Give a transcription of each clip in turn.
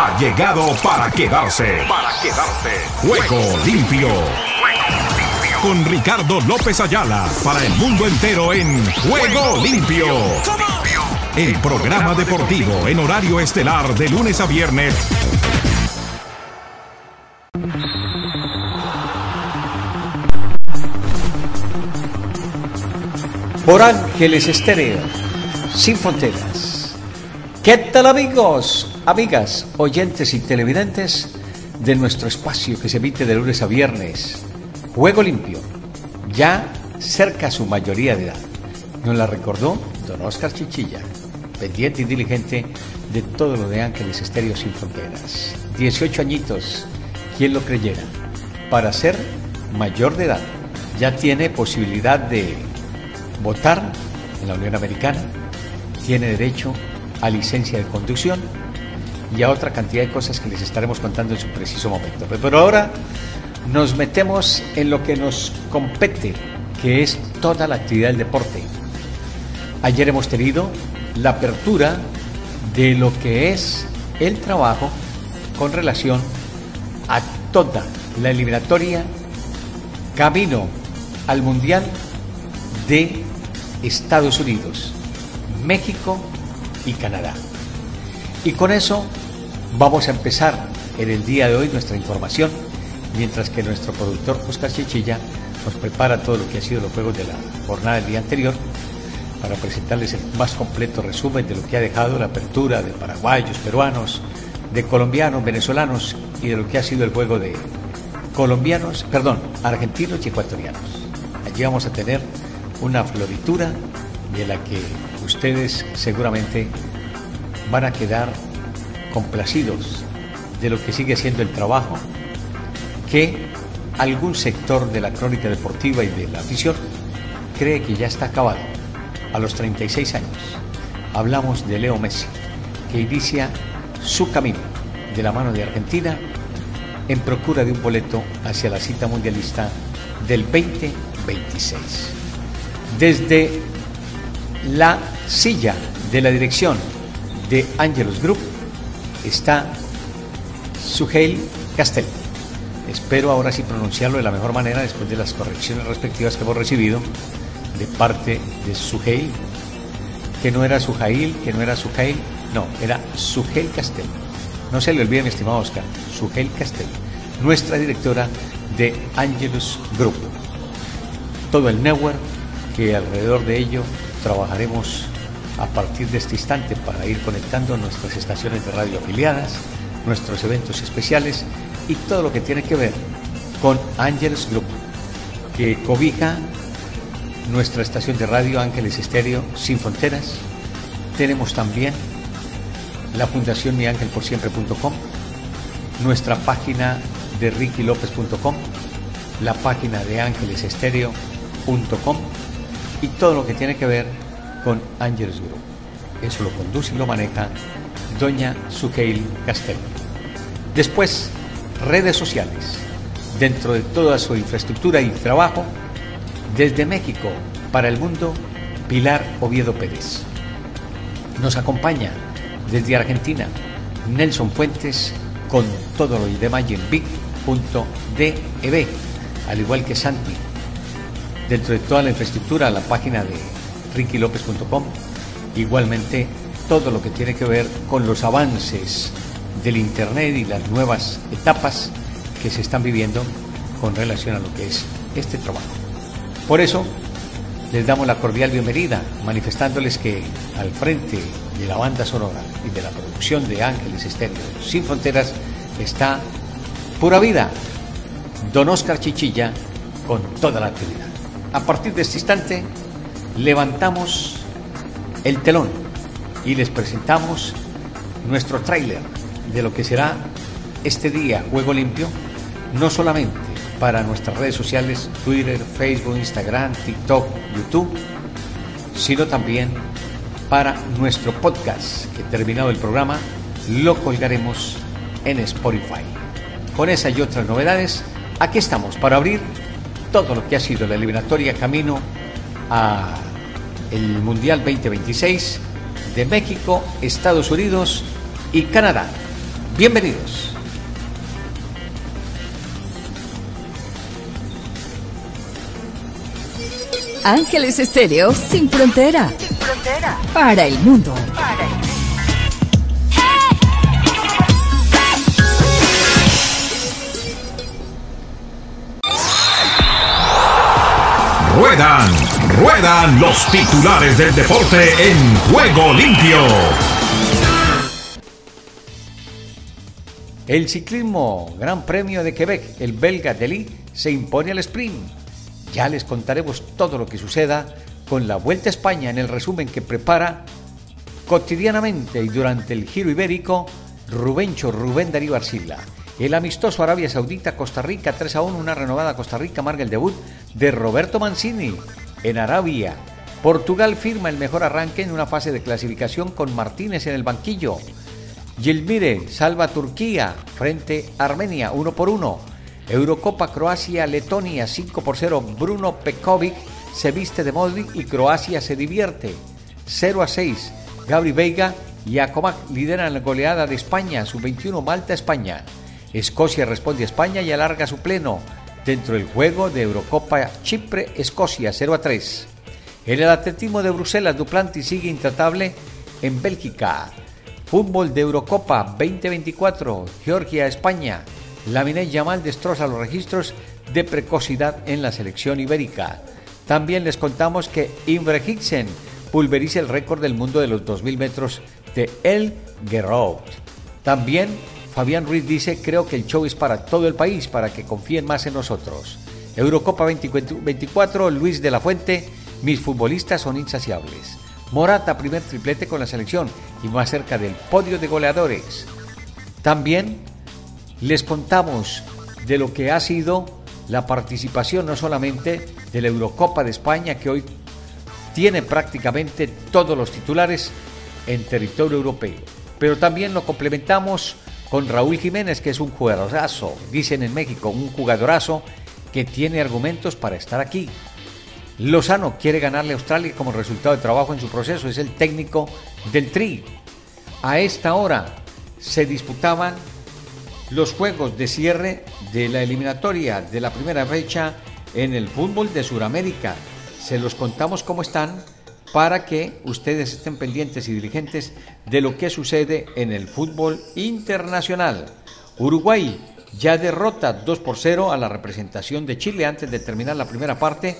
ha llegado para quedarse. Para quedarse. Juego limpio. Con Ricardo López Ayala para el mundo entero en Juego limpio. El programa deportivo en horario estelar de lunes a viernes. Por Ángeles Estéreo, sin fronteras. ¿Qué tal amigos, amigas, oyentes y televidentes de nuestro espacio que se emite de lunes a viernes? Juego limpio, ya cerca su mayoría de edad. Nos la recordó don Oscar Chichilla, pendiente y diligente de todo lo de Ángeles Estéreo sin fronteras. 18 añitos, quien lo creyera, para ser mayor de edad. Ya tiene posibilidad de votar en la Unión Americana, tiene derecho a licencia de conducción y a otra cantidad de cosas que les estaremos contando en su preciso momento. Pero ahora nos metemos en lo que nos compete, que es toda la actividad del deporte. Ayer hemos tenido la apertura de lo que es el trabajo con relación a toda la eliminatoria camino al Mundial de Estados Unidos, México y Canadá. Y con eso vamos a empezar en el día de hoy nuestra información, mientras que nuestro productor Oscar Chichilla nos prepara todo lo que ha sido los juegos de la jornada del día anterior para presentarles el más completo resumen de lo que ha dejado la apertura de paraguayos, peruanos, de colombianos, venezolanos y de lo que ha sido el juego de colombianos, perdón, argentinos y ecuatorianos. Allí vamos a tener una floritura de la que ustedes seguramente van a quedar complacidos de lo que sigue siendo el trabajo que algún sector de la crónica deportiva y de la afición cree que ya está acabado. A los 36 años hablamos de Leo Messi, que inicia su camino de la mano de Argentina en procura de un boleto hacia la cita mundialista del 2026 desde la silla de la dirección de Angelus Group está Suheil Castel. Espero ahora sí pronunciarlo de la mejor manera después de las correcciones respectivas que hemos recibido de parte de Suheil, que no era Sujail, que no era Suheil, no, era Suheil Castel. No se le olvide, mi estimado Oscar, Suheil Castel, nuestra directora de Angelus Group. Todo el network que alrededor de ello trabajaremos a partir de este instante para ir conectando nuestras estaciones de radio afiliadas, nuestros eventos especiales y todo lo que tiene que ver con Ángeles Group, que cobija nuestra estación de radio Ángeles Estéreo Sin Fronteras. Tenemos también la Fundación miangelporsiempre.com, nuestra página de rickylopez.com, la página de ángelesestéreo.com y todo lo que tiene que ver con Ángeles Group. Eso lo conduce y lo maneja doña Sukeil Castel. Después, redes sociales. Dentro de toda su infraestructura y trabajo, desde México para el mundo, Pilar Oviedo Pérez. Nos acompaña desde Argentina Nelson Fuentes con todo lo de Big.dev, al igual que Santi dentro de toda la infraestructura, la página de rickylopez.com, igualmente todo lo que tiene que ver con los avances del Internet y las nuevas etapas que se están viviendo con relación a lo que es este trabajo. Por eso, les damos la cordial bienvenida, manifestándoles que al frente de la banda sonora y de la producción de Ángeles Estéreo Sin Fronteras está Pura Vida, don Oscar Chichilla, con toda la actividad. A partir de este instante, levantamos el telón y les presentamos nuestro tráiler de lo que será este día Juego Limpio, no solamente para nuestras redes sociales, Twitter, Facebook, Instagram, TikTok, YouTube, sino también para nuestro podcast, que terminado el programa, lo colgaremos en Spotify. Con esa y otras novedades, aquí estamos para abrir todo lo que ha sido la eliminatoria camino a el Mundial 2026 de México, Estados Unidos y Canadá. Bienvenidos. Ángeles Estéreo sin frontera. Sin frontera. Para el mundo. Para el mundo. Ruedan, ruedan los titulares del deporte en juego limpio. El ciclismo Gran Premio de Quebec, el belga Delhi, se impone al sprint ya les contaremos todo lo que suceda con la Vuelta a España en el resumen que prepara cotidianamente y durante el Giro Ibérico Rubencho Rubén Darío Arcila. El amistoso Arabia Saudita Costa Rica 3 a 1, una renovada Costa Rica marca el debut de Roberto Mancini en Arabia. Portugal firma el mejor arranque en una fase de clasificación con Martínez en el banquillo. Yelmire salva Turquía frente a Armenia 1 por 1. Eurocopa Croacia-Letonia 5 por 0. Bruno Pekovic se viste de Modric y Croacia se divierte. 0 a 6. Gabri Veiga y Acomac lideran la goleada de España, sub-21 Malta-España. Escocia responde a España y alarga su pleno dentro del juego de Eurocopa Chipre-Escocia 0 a 3. En el atletismo de Bruselas, Duplantis sigue intratable en Bélgica. Fútbol de Eurocopa 2024, Georgia-España. Laminay Yamal destroza los registros de precocidad en la selección ibérica. También les contamos que Imre Hicksen pulveriza el récord del mundo de los 2.000 metros de El Gerraud. También Fabián Ruiz dice, creo que el show es para todo el país, para que confíen más en nosotros. Eurocopa 24, Luis de la Fuente, mis futbolistas son insaciables. Morata, primer triplete con la selección y más cerca del podio de goleadores. También les contamos de lo que ha sido la participación no solamente de la Eurocopa de España, que hoy tiene prácticamente todos los titulares en territorio europeo, pero también lo complementamos con Raúl Jiménez, que es un jugadorazo, dicen en México, un jugadorazo que tiene argumentos para estar aquí. Lozano quiere ganarle a Australia como resultado de trabajo en su proceso, es el técnico del Tri. A esta hora se disputaban los juegos de cierre de la eliminatoria de la primera fecha en el fútbol de Sudamérica. Se los contamos cómo están para que ustedes estén pendientes y diligentes de lo que sucede en el fútbol internacional. Uruguay ya derrota 2 por 0 a la representación de Chile antes de terminar la primera parte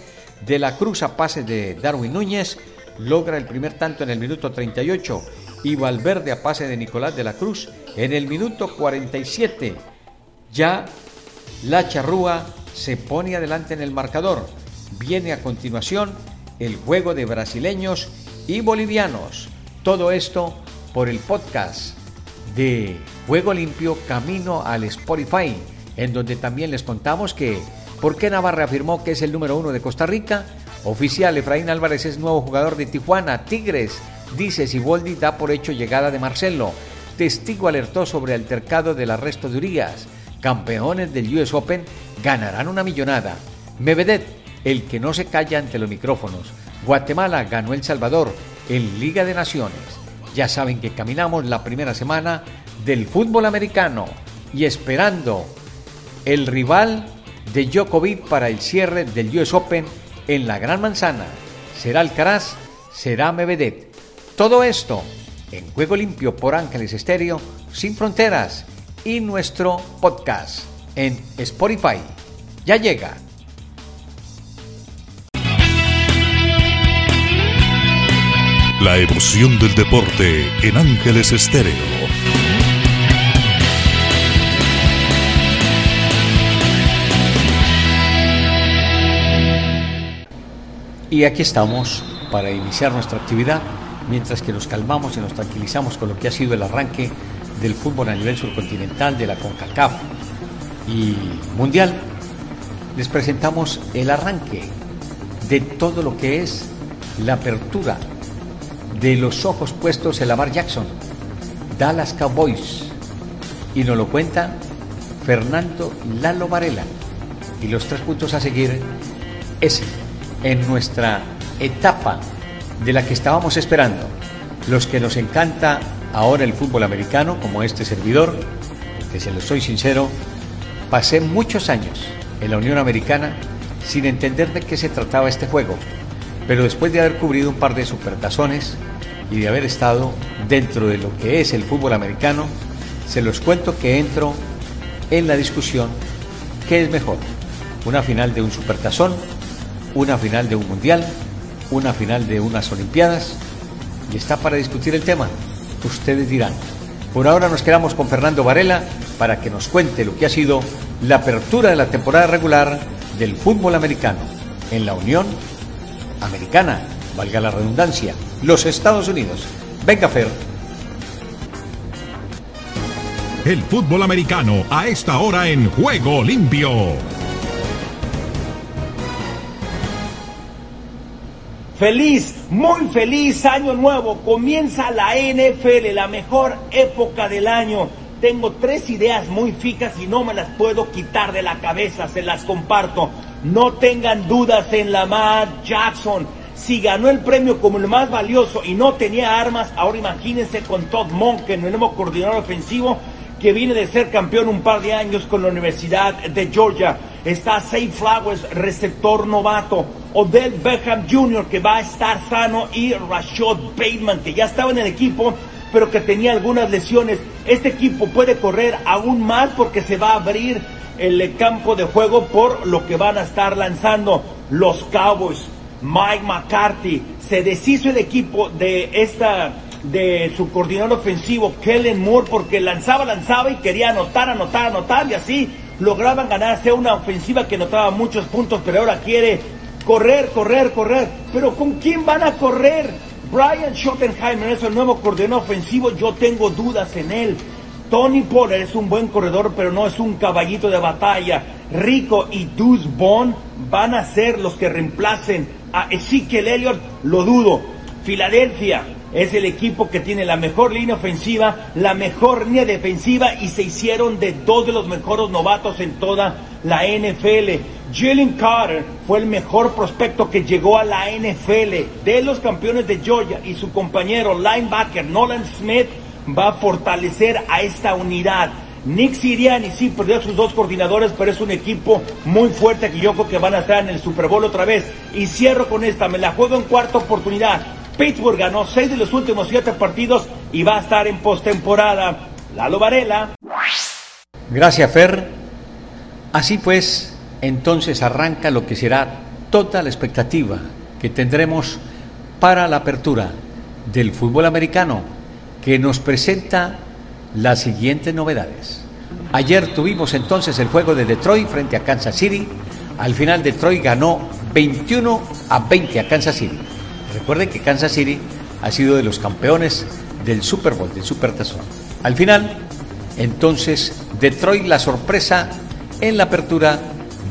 de la cruz a pase de Darwin Núñez. Logra el primer tanto en el minuto 38 y Valverde a pase de Nicolás de la Cruz en el minuto 47. Ya la charrúa se pone adelante en el marcador. Viene a continuación el juego de brasileños y bolivianos. Todo esto por el podcast de Juego Limpio Camino al Spotify, en donde también les contamos que ¿por qué Navarra afirmó que es el número uno de Costa Rica? Oficial Efraín Álvarez es nuevo jugador de Tijuana, Tigres Dice Siboldi da por hecho llegada de Marcelo. Testigo alertó sobre altercado del arresto de Urias. Campeones del US Open ganarán una millonada. Mevedet, el que no se calla ante los micrófonos. Guatemala ganó El Salvador en Liga de Naciones. Ya saben que caminamos la primera semana del fútbol americano y esperando el rival de Djokovic para el cierre del US Open en la Gran Manzana. ¿Será Alcaraz? ¿Será Mevedet? Todo esto en Juego Limpio por Ángeles Estéreo, sin fronteras y nuestro podcast en Spotify. Ya llega. La emoción del deporte en Ángeles Estéreo. Y aquí estamos para iniciar nuestra actividad mientras que nos calmamos y nos tranquilizamos con lo que ha sido el arranque del fútbol a nivel surcontinental, de la CONCACAF y mundial, les presentamos el arranque de todo lo que es la apertura de los ojos puestos en Lamar Jackson, Dallas Cowboys, y nos lo cuenta Fernando Lalo Varela. Y los tres puntos a seguir es en nuestra etapa de la que estábamos esperando. Los que nos encanta ahora el fútbol americano, como este servidor, que se lo soy sincero, pasé muchos años en la Unión Americana sin entender de qué se trataba este juego, pero después de haber cubrido un par de supertazones y de haber estado dentro de lo que es el fútbol americano, se los cuento que entro en la discusión qué es mejor, una final de un supertazón, una final de un mundial, una final de unas olimpiadas, y está para discutir el tema. Ustedes dirán. Por ahora nos quedamos con Fernando Varela para que nos cuente lo que ha sido la apertura de la temporada regular del fútbol americano en la Unión Americana, valga la redundancia, los Estados Unidos. Venga, Fer. El fútbol americano a esta hora en Juego Limpio. Feliz, muy feliz año nuevo. Comienza la NFL, la mejor época del año. Tengo tres ideas muy fijas y no me las puedo quitar de la cabeza, se las comparto. No tengan dudas en la Lamar Jackson. Si ganó el premio como el más valioso y no tenía armas, ahora imagínense con Todd Monken, el nuevo coordinador ofensivo, que viene de ser campeón un par de años con la Universidad de Georgia. Está Say Flowers, receptor novato. Odell Beckham Jr., que va a estar sano. Y Rashad Bateman, que ya estaba en el equipo, pero que tenía algunas lesiones. Este equipo puede correr aún más porque se va a abrir el campo de juego por lo que van a estar lanzando los Cowboys. Mike McCarthy se deshizo el equipo de esta de su coordinador ofensivo, Kellen Moore, porque lanzaba, lanzaba y quería anotar, anotar, anotar, y así lograban ganarse una ofensiva que anotaba muchos puntos, pero ahora quiere correr, correr, correr. Pero ¿con quién van a correr? Brian Schottenheimer es el nuevo coordinador ofensivo, yo tengo dudas en él. Tony Pollard es un buen corredor, pero no es un caballito de batalla. Rico y Deuce Bond van a ser los que reemplacen a Ezekiel Elliott, lo dudo. Filadelfia, es el equipo que tiene la mejor línea ofensiva, la mejor línea defensiva y se hicieron de dos de los mejores novatos en toda la NFL. Jalen Carter fue el mejor prospecto que llegó a la NFL de los campeones de Georgia y su compañero linebacker Nolan Smith va a fortalecer a esta unidad. Nick Siriani sí perdió sus dos coordinadores, pero es un equipo muy fuerte que yo creo que van a estar en el Super Bowl otra vez. Y cierro con esta, me la juego en cuarta oportunidad. Pittsburgh ganó seis de los últimos siete partidos y va a estar en postemporada. Lalo Varela. Gracias, Fer. Así pues, entonces arranca lo que será toda la expectativa que tendremos para la apertura del fútbol americano, que nos presenta las siguientes novedades. Ayer tuvimos entonces el juego de Detroit frente a Kansas City. Al final Detroit ganó 21 a 20 a Kansas City. Recuerden que Kansas City ha sido de los campeones del Super Bowl, del Super Tazón. Al final, entonces, Detroit la sorpresa en la apertura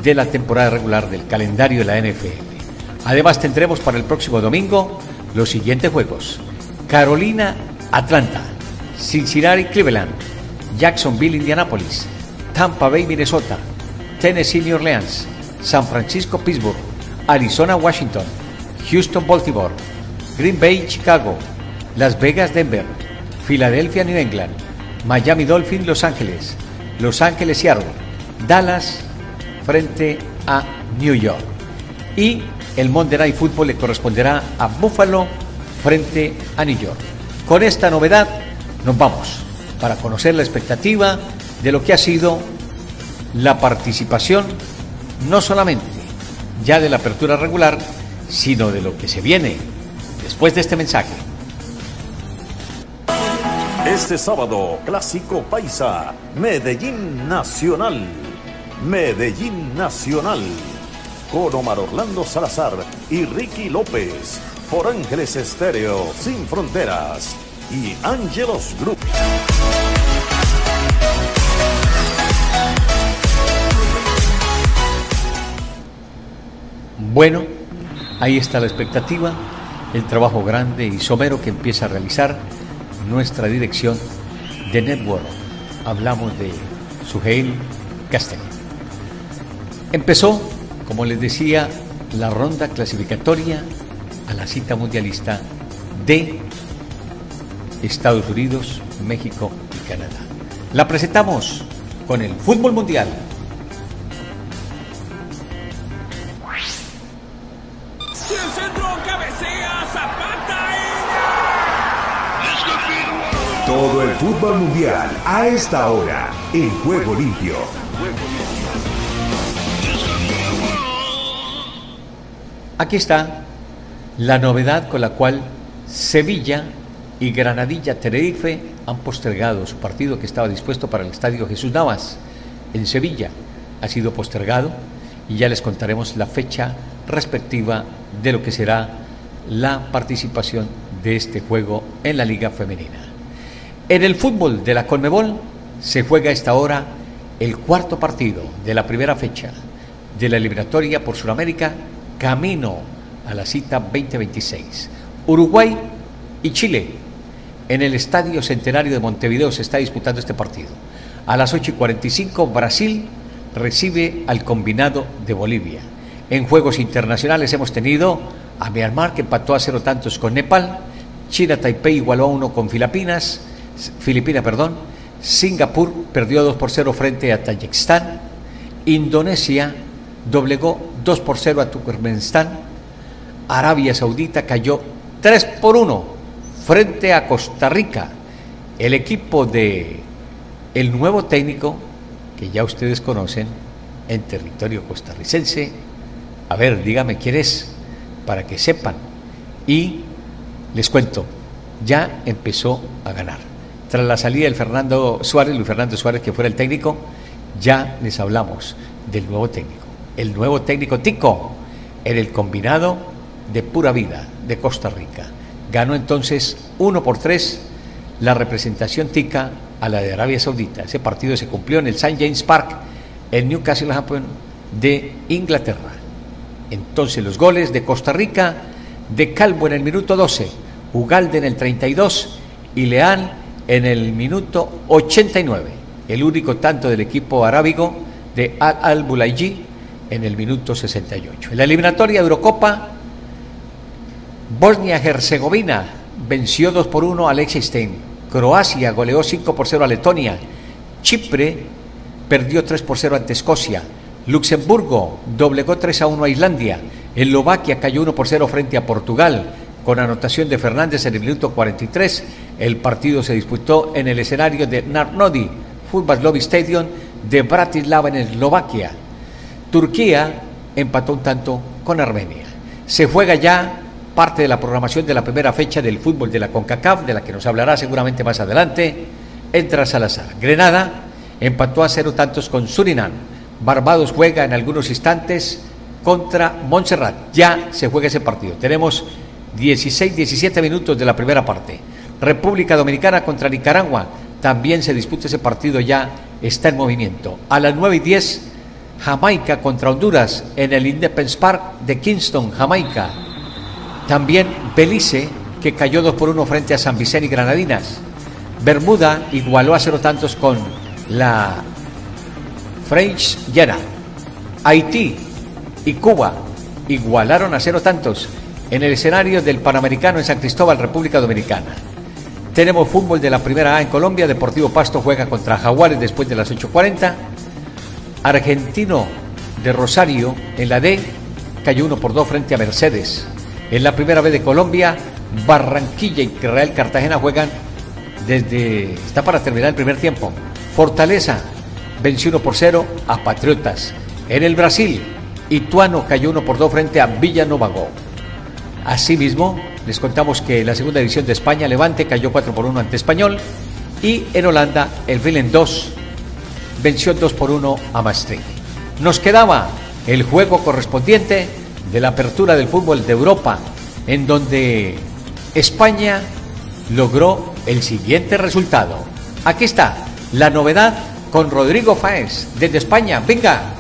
de la temporada regular del calendario de la NFL. Además tendremos para el próximo domingo los siguientes juegos. Carolina, Atlanta, Cincinnati, Cleveland, Jacksonville, Indianapolis, Tampa Bay, Minnesota, Tennessee, New Orleans, San Francisco, Pittsburgh, Arizona, Washington, Houston, Baltimore, Green Bay, Chicago, Las Vegas, Denver, Filadelfia, New England, Miami Dolphins, Los Ángeles, Los Ángeles, Seattle, Dallas, frente a New York. Y el Monday Night Football le corresponderá a Buffalo frente a New York. Con esta novedad nos vamos para conocer la expectativa de lo que ha sido la participación no solamente ya de la apertura regular, sino de lo que se viene después de este mensaje. Este sábado, Clásico Paisa, Medellín Nacional. Medellín Nacional. Con Omar Orlando Salazar y Ricky López. Por Ángeles Estéreo, Sin Fronteras. Y Ángelos Group. Bueno, ahí está la expectativa, el trabajo grande y somero que empieza a realizar nuestra dirección de Network. Hablamos de Suheil Castel. Empezó, como les decía, la ronda clasificatoria a la cita mundialista de Estados Unidos, México y Canadá. La presentamos con el fútbol mundial. Todo el fútbol mundial a esta hora en Juego Limpio. Aquí está la novedad con la cual Sevilla y Granadilla Tenerife han postergado su partido que estaba dispuesto para el Estadio Jesús Navas en Sevilla. Ha sido postergado y ya les contaremos la fecha respectiva de lo que será la participación de este juego en la Liga Femenina. En el fútbol de la Conmebol se juega a esta hora el cuarto partido de la primera fecha de la eliminatoria por Sudamérica camino a la cita 2026. Uruguay y Chile. En el Estadio Centenario de Montevideo se está disputando este partido. A las 8 y 45 Brasil recibe al combinado de Bolivia. En juegos internacionales hemos tenido a Myanmar que empató a cero tantos con Nepal, China Taipei igualó a uno con Filipinas, Filipinas, perdón, Singapur perdió 2 por 0 frente a Tayikistán, Indonesia doblegó 2 por 0 a Turkmenistán, Arabia Saudita cayó 3 por 1 frente a Costa Rica. El equipo de el nuevo técnico que ya ustedes conocen en territorio costarricense. A ver, dígame quién es para que sepan. Y les cuento, ya empezó a ganar. Tras la salida del Fernando Suárez, Luis Fernando Suárez, que fuera el técnico, ya les hablamos del nuevo técnico. El nuevo técnico Tico en el combinado de pura vida de Costa Rica. Ganó entonces uno por tres la representación tica a la de Arabia Saudita. Ese partido se cumplió en el St. James Park, en Newcastle upon de Inglaterra. Entonces los goles de Costa Rica, de Calvo en el minuto 12, Ugalde en el 32 y Leal en el minuto 89. El único tanto del equipo arábigo de Al-Bulaiji en el minuto 68. En la eliminatoria de Eurocopa, Bosnia-Herzegovina venció 2 por 1 a Liechtenstein. Croacia goleó 5 por 0 a Letonia. Chipre perdió 3 por 0 ante Escocia. Luxemburgo doblegó 3 a 1 a Islandia. Eslovaquia cayó 1 por 0 frente a Portugal con anotación de Fernández en el minuto 43. El partido se disputó en el escenario de Narnodi Football Lobby Stadium de Bratislava en Eslovaquia. Turquía empató un tanto con Armenia. Se juega ya parte de la programación de la primera fecha del fútbol de la CONCACAF, de la que nos hablará seguramente más adelante, entra Salazar. Grenada empató a cero tantos con Surinam. Barbados juega en algunos instantes contra Montserrat. Ya se juega ese partido. Tenemos 16-17 minutos de la primera parte. República Dominicana contra Nicaragua. También se disputa ese partido ya, está en movimiento. A las 9 y 10, Jamaica contra Honduras en el Independence Park de Kingston, Jamaica. También Belice, que cayó 2 por 1 frente a San Vicente y Granadinas. Bermuda igualó a cero tantos con la French Guiana. Haití y Cuba igualaron a cero tantos en el escenario del Panamericano en San Cristóbal, República Dominicana. Tenemos fútbol de la primera A en Colombia. Deportivo Pasto juega contra Jaguares después de las 8.40. Argentino de Rosario en la D cayó 1 por 2 frente a Mercedes. En la primera B de Colombia, Barranquilla y Real Cartagena juegan desde. Está para terminar el primer tiempo. Fortaleza venció 1 por 0 a Patriotas. En el Brasil, Ituano cayó 1 por 2 frente a Villanovago. Asimismo, les contamos que la segunda división de España, Levante, cayó 4 por 1 ante Español. Y en Holanda, el Willem 2 venció 2 por 1 a Maastricht. Nos quedaba el juego correspondiente de la apertura del fútbol de Europa, en donde España logró el siguiente resultado. Aquí está la novedad con Rodrigo Faes desde España. Venga.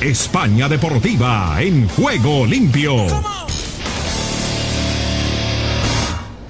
España Deportiva en juego limpio.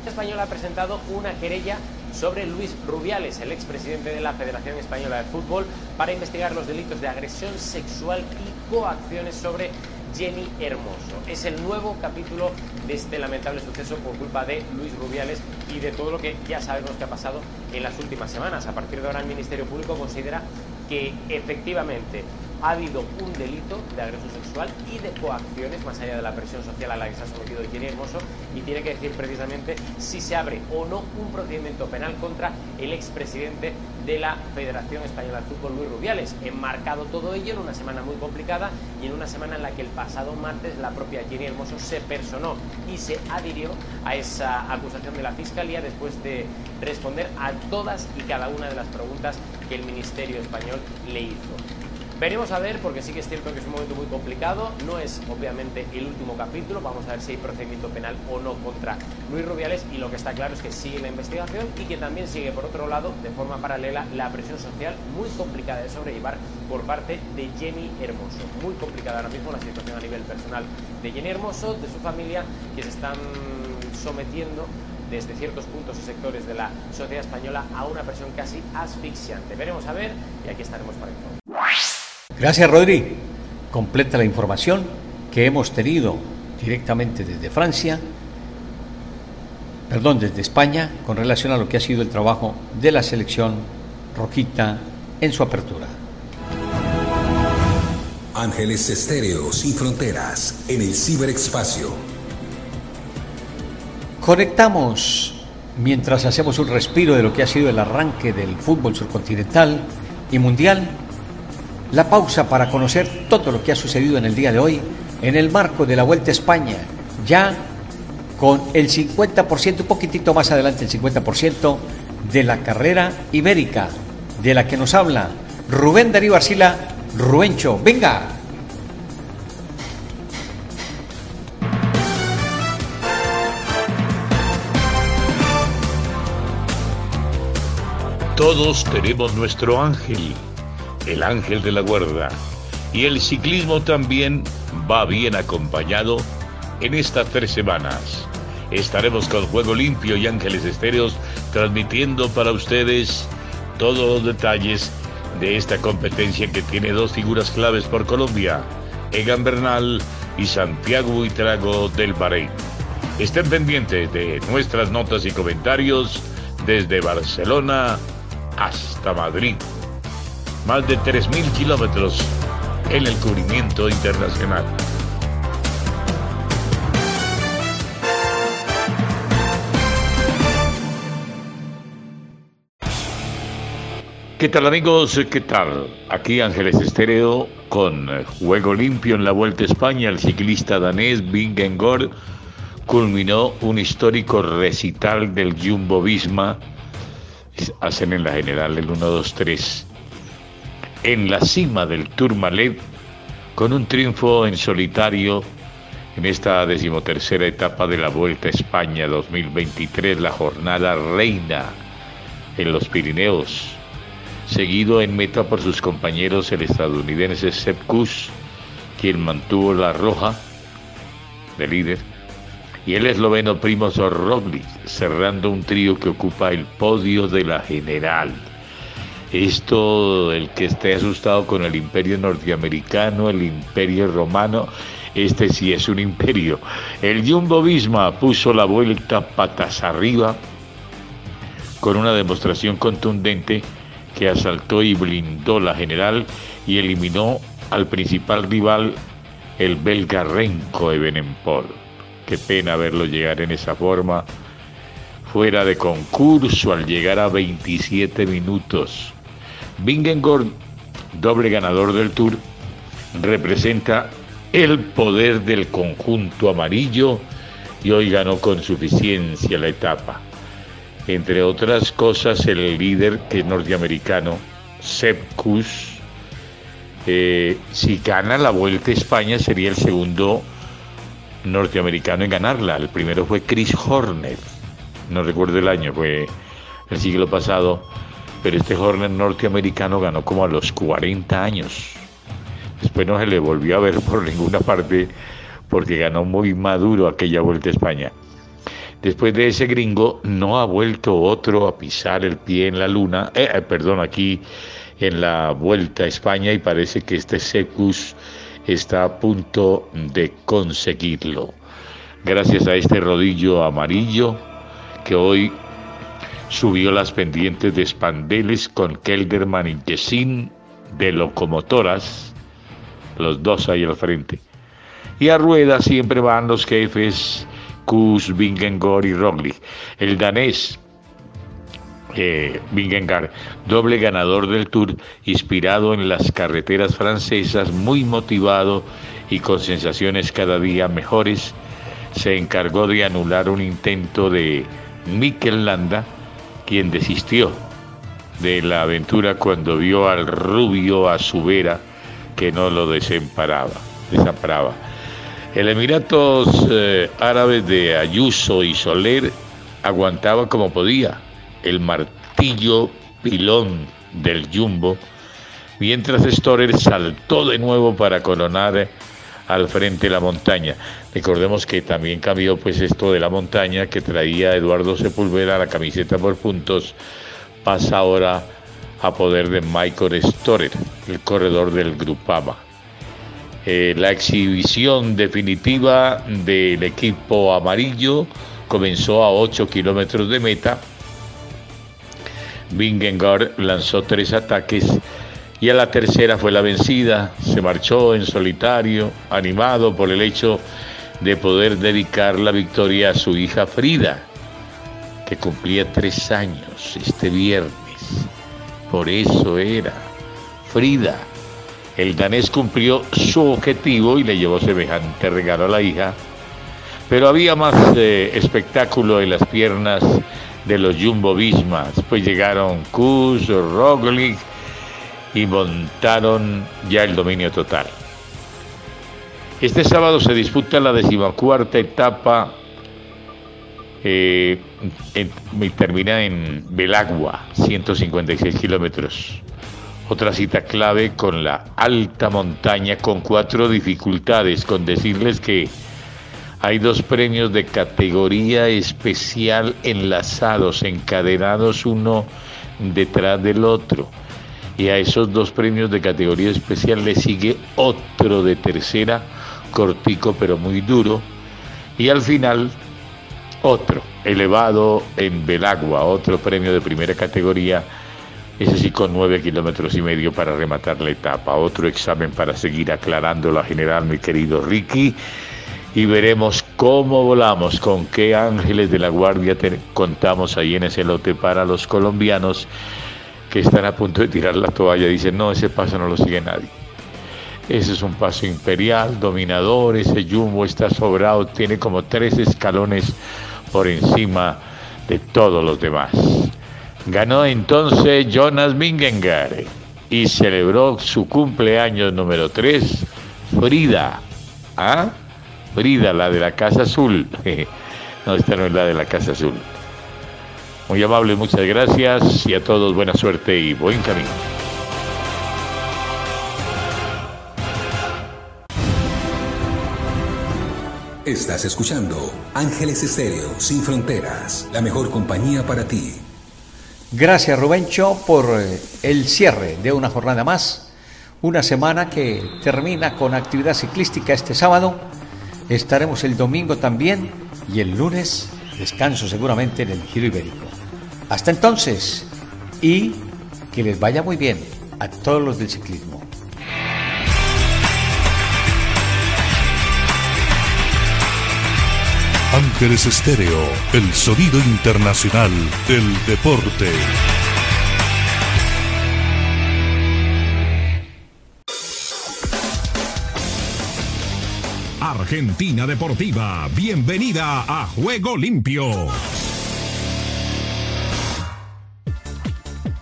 Española ha presentado una querella sobre Luis Rubiales, el expresidente de la Federación Española de Fútbol, para investigar los delitos de agresión sexual y coacciones sobre Jenny Hermoso. Es el nuevo capítulo de este lamentable suceso por culpa de Luis Rubiales y de todo lo que ya sabemos que ha pasado en las últimas semanas. A partir de ahora el Ministerio Público considera que efectivamente ha habido un delito de agresión sexual y de coacciones, más allá de la presión social a la que se ha sometido Jenny Hermoso, y tiene que decir precisamente si se abre o no un procedimiento penal contra el expresidente de la Federación Española de Fútbol, Luis Rubiales. Enmarcado todo ello en una semana muy complicada y en una semana en la que el pasado martes la propia Jenny Hermoso se personó y se adhirió a esa acusación de la Fiscalía después de responder a todas y cada una de las preguntas que el Ministerio Español le hizo. Veremos a ver, porque sí que es cierto que es un momento muy complicado, no es obviamente el último capítulo, vamos a ver si hay procedimiento penal o no contra Luis Rubiales y lo que está claro es que sigue la investigación y que también sigue por otro lado de forma paralela la presión social muy complicada de sobrellevar por parte de Jenny Hermoso. Muy complicada ahora mismo la situación a nivel personal de Jenny Hermoso, de su familia, que se están sometiendo desde ciertos puntos y sectores de la sociedad española a una presión casi asfixiante. Veremos a ver y aquí estaremos para informar. Gracias, Rodri. Completa la información que hemos tenido directamente desde Francia, perdón, desde España, con relación a lo que ha sido el trabajo de la selección rojita en su apertura. Ángeles Estéreo sin fronteras en el ciberespacio. Conectamos mientras hacemos un respiro de lo que ha sido el arranque del fútbol surcontinental y mundial la pausa para conocer todo lo que ha sucedido en el día de hoy en el marco de la Vuelta a España, ya con el 50%, un poquitito más adelante el 50% de la carrera ibérica, de la que nos habla Rubén Darío Arcila Ruencho. Venga. Todos tenemos nuestro ángel el ángel de la guarda. Y el ciclismo también va bien acompañado en estas tres semanas. Estaremos con Juego Limpio y Ángeles Estéreos transmitiendo para ustedes todos los detalles de esta competencia que tiene dos figuras claves por Colombia, Egan Bernal y Santiago Buitrago del Bahrein. Estén pendientes de nuestras notas y comentarios desde Barcelona hasta Madrid más de 3.000 kilómetros en el cubrimiento internacional. ¿Qué tal amigos? ¿Qué tal? Aquí Ángeles Estéreo con Juego Limpio en la Vuelta a España. El ciclista danés Vingegaard culminó un histórico recital del Jumbo Visma. Hacen en la general el 1-2-3 en la cima del Tourmalet con un triunfo en solitario en esta decimotercera etapa de la Vuelta a España 2023, la jornada reina en los Pirineos, seguido en meta por sus compañeros el estadounidense Sepp Kuss, quien mantuvo la roja de líder, y el esloveno Primoz Roglic, cerrando un trío que ocupa el podio de la general. Esto, el que esté asustado con el imperio norteamericano, el imperio romano, este sí es un imperio. El Jumbo Visma puso la vuelta patas arriba con una demostración contundente que asaltó y blindó la general y eliminó al principal rival, el belga Renko Evenepoel. Qué pena verlo llegar en esa forma, fuera de concurso al llegar a 27 minutos. Vingegaard, doble ganador del Tour, representa el poder del conjunto amarillo y hoy ganó con suficiencia la etapa. Entre otras cosas, el líder que es norteamericano, Sepp Kuss, eh, si gana la Vuelta a España sería el segundo norteamericano en ganarla. El primero fue Chris Horner, no recuerdo el año, fue el siglo pasado pero este Horner norteamericano ganó como a los 40 años. Después no se le volvió a ver por ninguna parte porque ganó muy maduro aquella vuelta a España. Después de ese gringo no ha vuelto otro a pisar el pie en la luna, eh, eh, perdón, aquí en la vuelta a España y parece que este Secus está a punto de conseguirlo. Gracias a este rodillo amarillo que hoy subió las pendientes de Spandeles con Kelderman y Jessin de locomotoras, los dos ahí al frente. Y a rueda siempre van los jefes Kus, Vingegaard y Roglic. El danés eh, doble ganador del Tour, inspirado en las carreteras francesas, muy motivado y con sensaciones cada día mejores, se encargó de anular un intento de Mikel Landa, quien desistió de la aventura cuando vio al rubio a su vera que no lo desamparaba. desamparaba. El Emiratos eh, Árabes de Ayuso y Soler aguantaba como podía el martillo pilón del Jumbo, mientras Storer saltó de nuevo para coronar al frente de la montaña. Recordemos que también cambió pues esto de la montaña que traía Eduardo Sepulveda, la camiseta por puntos, pasa ahora a poder de Michael Storer, el corredor del Grupama. Eh, la exhibición definitiva del equipo amarillo comenzó a 8 kilómetros de meta. Vingegaard lanzó tres ataques y a la tercera fue la vencida. Se marchó en solitario, animado por el hecho de poder dedicar la victoria a su hija Frida, que cumplía tres años este viernes. Por eso era Frida. El danés cumplió su objetivo y le llevó semejante regalo a la hija, pero había más eh, espectáculo en las piernas de los Jumbo Vismas, pues llegaron Kuz, Roglic y montaron ya el dominio total. Este sábado se disputa la decimacuarta etapa eh, termina en Belagua, 156 kilómetros. Otra cita clave con la alta montaña con cuatro dificultades, con decirles que hay dos premios de categoría especial enlazados, encadenados uno detrás del otro. Y a esos dos premios de categoría especial le sigue otro de tercera, cortico pero muy duro. Y al final otro, elevado en Belagua, otro premio de primera categoría, ese sí con nueve kilómetros y medio para rematar la etapa. Otro examen para seguir aclarando la general, mi querido Ricky. Y veremos cómo volamos, con qué ángeles de la guardia contamos ahí en ese lote para los colombianos que están a punto de tirar la toalla. Dicen, no, ese paso no lo sigue nadie. Ese es un paso imperial, dominador, ese jumbo está sobrado, tiene como tres escalones por encima de todos los demás. Ganó entonces Jonas Vingegaard y celebró su cumpleaños número 3, Frida. ¿Ah? Frida, la de la Casa Azul. no, esta no es la de la Casa Azul. Muy amable, muchas gracias y a todos buena suerte y buen camino. Estás escuchando Ángeles Estéreo Sin Fronteras, la mejor compañía para ti. Gracias Rubencho por eh, el cierre de una jornada más, una semana que termina con actividad ciclística este sábado. Estaremos el domingo también y el lunes descanso seguramente en el Giro Ibérico. Hasta entonces y que les vaya muy bien a todos los del ciclismo. Ángeles Estéreo, el sonido internacional del deporte. Argentina Deportiva, bienvenida a Juego Limpio.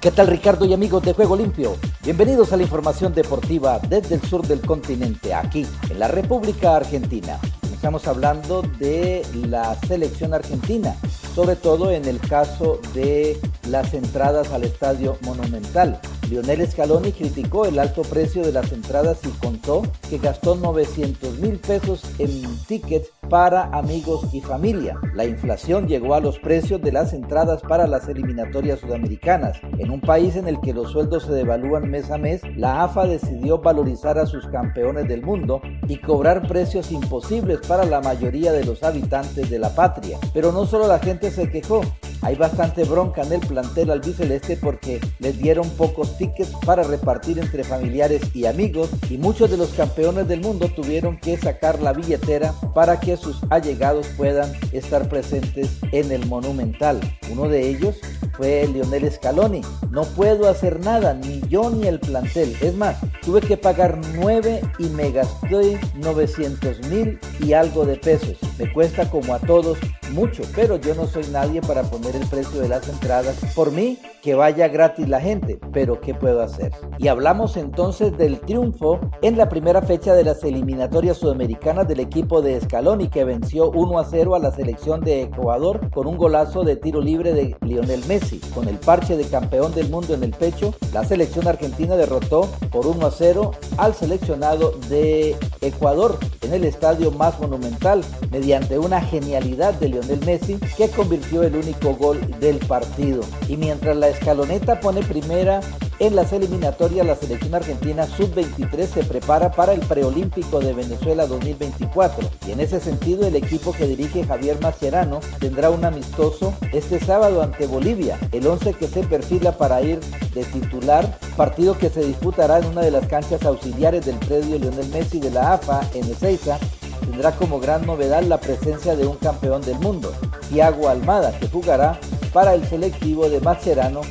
¿Qué tal Ricardo y amigos de Juego Limpio? Bienvenidos a la información deportiva desde el sur del continente, aquí en la República Argentina. Estamos hablando de la selección argentina, sobre todo en el caso de las entradas al estadio monumental. Lionel Scaloni criticó el alto precio de las entradas y contó que gastó 900 mil pesos en tickets para amigos y familia. La inflación llegó a los precios de las entradas para las eliminatorias sudamericanas. En un país en el que los sueldos se devalúan mes a mes, la AFA decidió valorizar a sus campeones del mundo y cobrar precios imposibles para la mayoría de los habitantes de la patria. Pero no solo la gente se quejó, hay bastante bronca en el plantel albiceleste porque les dieron pocos tickets para repartir entre familiares y amigos y muchos de los campeones del mundo tuvieron que sacar la billetera para que sus allegados puedan estar presentes en el Monumental. Uno de ellos fue Lionel Scaloni. No puedo hacer nada, ni yo ni el plantel. Es más, tuve que pagar 9 y me gasté 900 mil y algo de pesos. Me cuesta como a todos mucho, pero yo no soy nadie para poner el precio de las entradas. Por mí, que vaya gratis la gente, pero ¿qué puedo hacer? Y hablamos entonces del triunfo en la primera fecha de las eliminatorias sudamericanas del equipo de Scaloni que venció 1 a 0 a la selección de Ecuador con un golazo de tiro libre de Lionel Messi. Con el parche de campeón del mundo en el pecho, la selección argentina derrotó por 1 a 0 al seleccionado de Ecuador en el estadio más monumental mediante una genialidad de Lionel Messi que convirtió el único gol del partido. Y mientras la escaloneta pone primera en las eliminatorias, la selección argentina sub-23 se prepara para el preolímpico de Venezuela 2024 y en ese sentido el equipo que dirige Javier Mascherano tendrá un amistoso este sábado ante Bolivia, el 11 que se perfila para ir de titular, partido que se disputará en una de las canchas auxiliares del predio Lionel Messi de la AFA en Ezeiza. Tendrá como gran novedad la presencia de un campeón del mundo, Thiago Almada, que jugará para el selectivo de Mascherano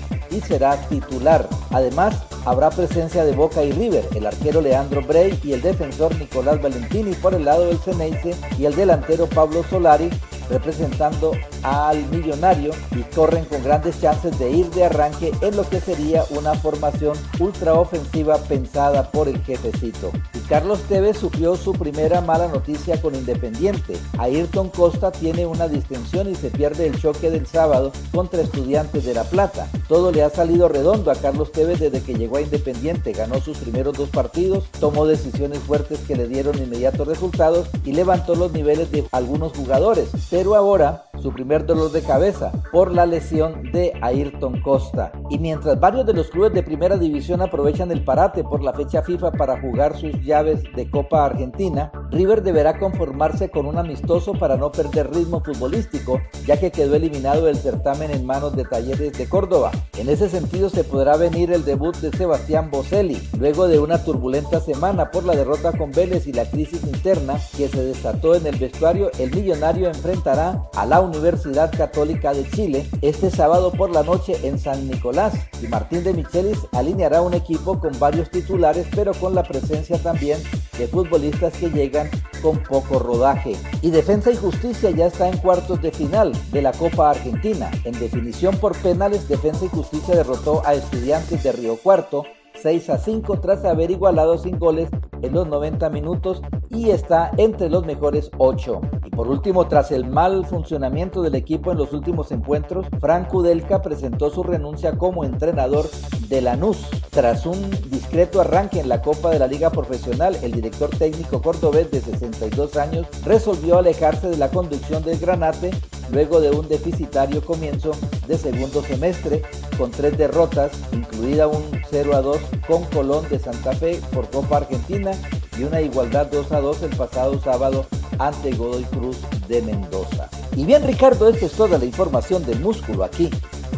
será titular. Además, habrá presencia de Boca y River, el arquero Leandro Brey y el defensor Nicolás Valentini por el lado del Ceneice y el delantero Pablo Solari representando al millonario y corren con grandes chances de ir de arranque en lo que sería una formación ultra ofensiva pensada por el jefecito. Y Carlos Tevez sufrió su primera mala noticia con Independiente. Ayrton Costa tiene una distensión y se pierde el choque del sábado contra Estudiantes de La Plata. Todo le ha salido redondo a Carlos Tevez desde que llegó a Independiente, ganó sus primeros dos partidos, tomó decisiones fuertes que le dieron inmediatos resultados y levantó los niveles de algunos jugadores pero ahora su primer dolor de cabeza por la lesión de Ayrton Costa. Y mientras varios de los clubes de primera división aprovechan el parate por la fecha FIFA para jugar sus llaves de Copa Argentina, River deberá conformarse con un amistoso para no perder ritmo futbolístico, ya que quedó eliminado el certamen en manos de Talleres de Córdoba. En ese sentido se podrá venir el debut de Sebastián Boselli, luego de una turbulenta semana por la derrota con Vélez y la crisis interna que se desató en el vestuario, el millonario enfrentará a la Universidad Católica de Chile este sábado por la noche en San Nicolás y Martín de Michelis alineará un equipo con varios titulares pero con la presencia también de futbolistas que llegan con poco rodaje. Y Defensa y Justicia ya está en cuartos de final de la Copa Argentina. En definición por penales, Defensa y Justicia derrotó a Estudiantes de Río Cuarto 6 a 5 tras haber igualado sin goles en los 90 minutos y está entre los mejores 8. Y por último, tras el mal funcionamiento del equipo en los últimos encuentros, Frank Kudelka presentó su renuncia como entrenador de Lanús. Tras un discreto arranque en la Copa de la Liga Profesional, el director técnico cordobés de 62 años resolvió alejarse de la conducción del Granate luego de un deficitario comienzo de segundo semestre con tres derrotas, incluida un 0 a 2 con Colón de Santa Fe por Copa Argentina y una igualdad 2 a 2 el pasado sábado ante Godoy Cruz de Mendoza. Y bien Ricardo, esto es toda la información del músculo aquí,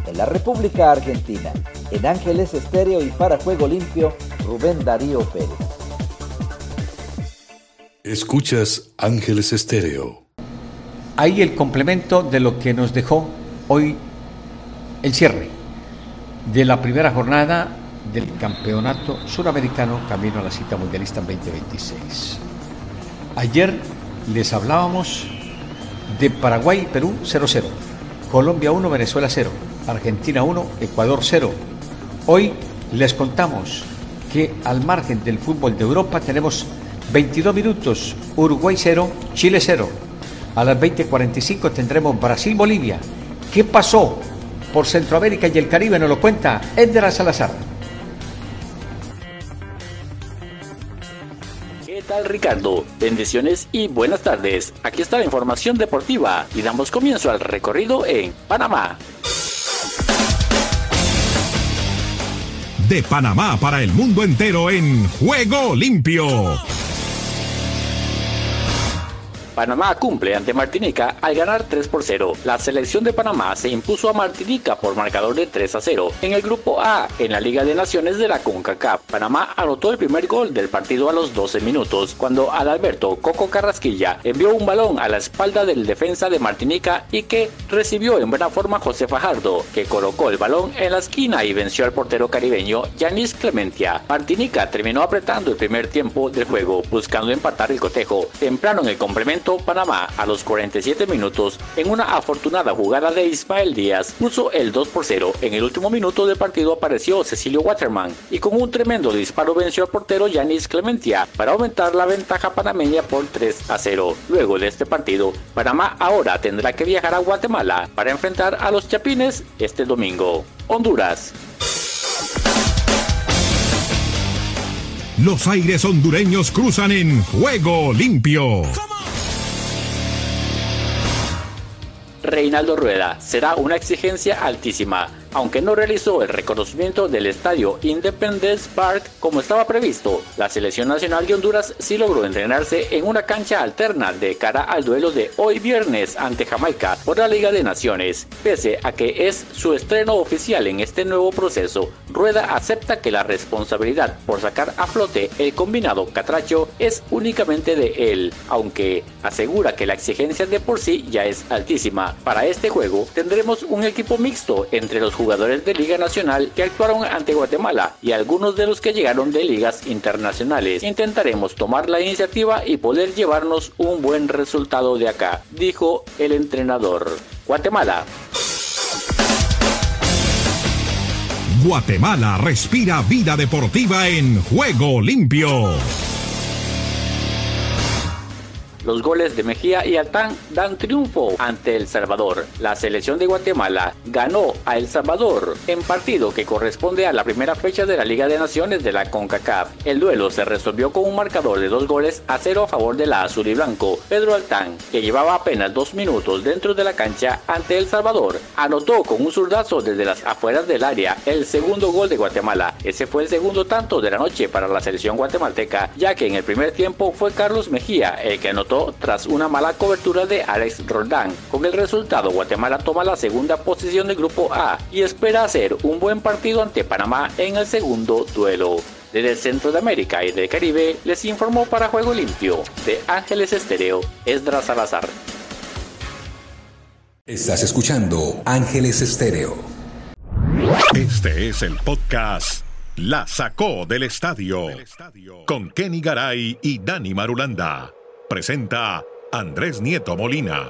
en la República Argentina. En Ángeles Estéreo y para Juego Limpio, Rubén Darío Pérez. Escuchas Ángeles Estéreo. Ahí el complemento de lo que nos dejó hoy el cierre de la primera jornada del Campeonato Suramericano Camino a la Cita Mundialista 2026. Ayer les hablábamos de Paraguay Perú 0-0, Colombia 1, Venezuela 0, Argentina 1, Ecuador 0. Hoy les contamos que al margen del fútbol de Europa tenemos 22 minutos, Uruguay 0, Chile 0. A las 20:45 tendremos Brasil-Bolivia. ¿Qué pasó por Centroamérica y el Caribe? Nos lo cuenta Edgar Salazar. tal Ricardo? Bendiciones y buenas tardes. Aquí está la información deportiva y damos comienzo al recorrido en Panamá. De Panamá para el mundo entero en Juego Limpio. Panamá cumple ante Martinica al ganar 3 por 0. La selección de Panamá se impuso a Martinica por marcador de 3 a 0. En el grupo A, en la Liga de Naciones de la CONCACAF, Panamá anotó el primer gol del partido a los 12 minutos, cuando Adalberto Coco Carrasquilla envió un balón a la espalda del defensa de Martinica y que recibió en buena forma José Fajardo, que colocó el balón en la esquina y venció al portero caribeño Yanis Clementia. Martinica terminó apretando el primer tiempo del juego, buscando empatar el cotejo. Temprano en el complemento Panamá a los 47 minutos en una afortunada jugada de Ismael Díaz puso el 2 por 0. En el último minuto del partido apareció Cecilio Waterman y con un tremendo disparo venció al portero Yanis Clementia para aumentar la ventaja panameña por 3 a 0. Luego de este partido, Panamá ahora tendrá que viajar a Guatemala para enfrentar a los Chapines este domingo. Honduras. Los aires hondureños cruzan en juego limpio. Reinaldo Rueda. Será una exigencia altísima aunque no realizó el reconocimiento del estadio Independence Park como estaba previsto, la selección nacional de Honduras sí logró entrenarse en una cancha alterna de cara al duelo de hoy viernes ante Jamaica por la Liga de Naciones. Pese a que es su estreno oficial en este nuevo proceso, Rueda acepta que la responsabilidad por sacar a flote el combinado catracho es únicamente de él, aunque asegura que la exigencia de por sí ya es altísima. Para este juego tendremos un equipo mixto entre los jugadores de Liga Nacional que actuaron ante Guatemala y algunos de los que llegaron de ligas internacionales. Intentaremos tomar la iniciativa y poder llevarnos un buen resultado de acá, dijo el entrenador. Guatemala. Guatemala respira vida deportiva en juego limpio. Los goles de Mejía y Altán dan triunfo ante El Salvador. La selección de Guatemala ganó a El Salvador en partido que corresponde a la primera fecha de la Liga de Naciones de la CONCACAF. El duelo se resolvió con un marcador de dos goles a cero a favor de la azul y blanco. Pedro Altán, que llevaba apenas dos minutos dentro de la cancha ante El Salvador, anotó con un zurdazo desde las afueras del área el segundo gol de Guatemala. Ese fue el segundo tanto de la noche para la selección guatemalteca, ya que en el primer tiempo fue Carlos Mejía el que anotó tras una mala cobertura de Alex Roldán. Con el resultado, Guatemala toma la segunda posición del grupo A y espera hacer un buen partido ante Panamá en el segundo duelo. Desde el centro de América y del Caribe les informó para Juego Limpio de Ángeles Estéreo, Esdras Salazar. Estás escuchando Ángeles Estéreo. Este es el podcast La Sacó del Estadio con Kenny Garay y Dani Marulanda presenta Andrés Nieto Molina.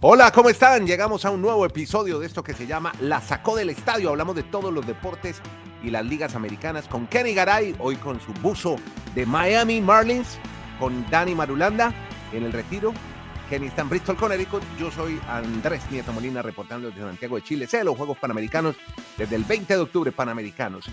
Hola, ¿cómo están? Llegamos a un nuevo episodio de esto que se llama La Sacó del Estadio. Hablamos de todos los deportes y las ligas americanas con Kenny Garay, hoy con su buzo de Miami Marlins, con Dani Marulanda en el retiro. Kenny está en Bristol, Connecticut. Yo soy Andrés Nieto Molina, reportando desde Santiago de Chile. Sé los Juegos Panamericanos desde el 20 de octubre, Panamericanos.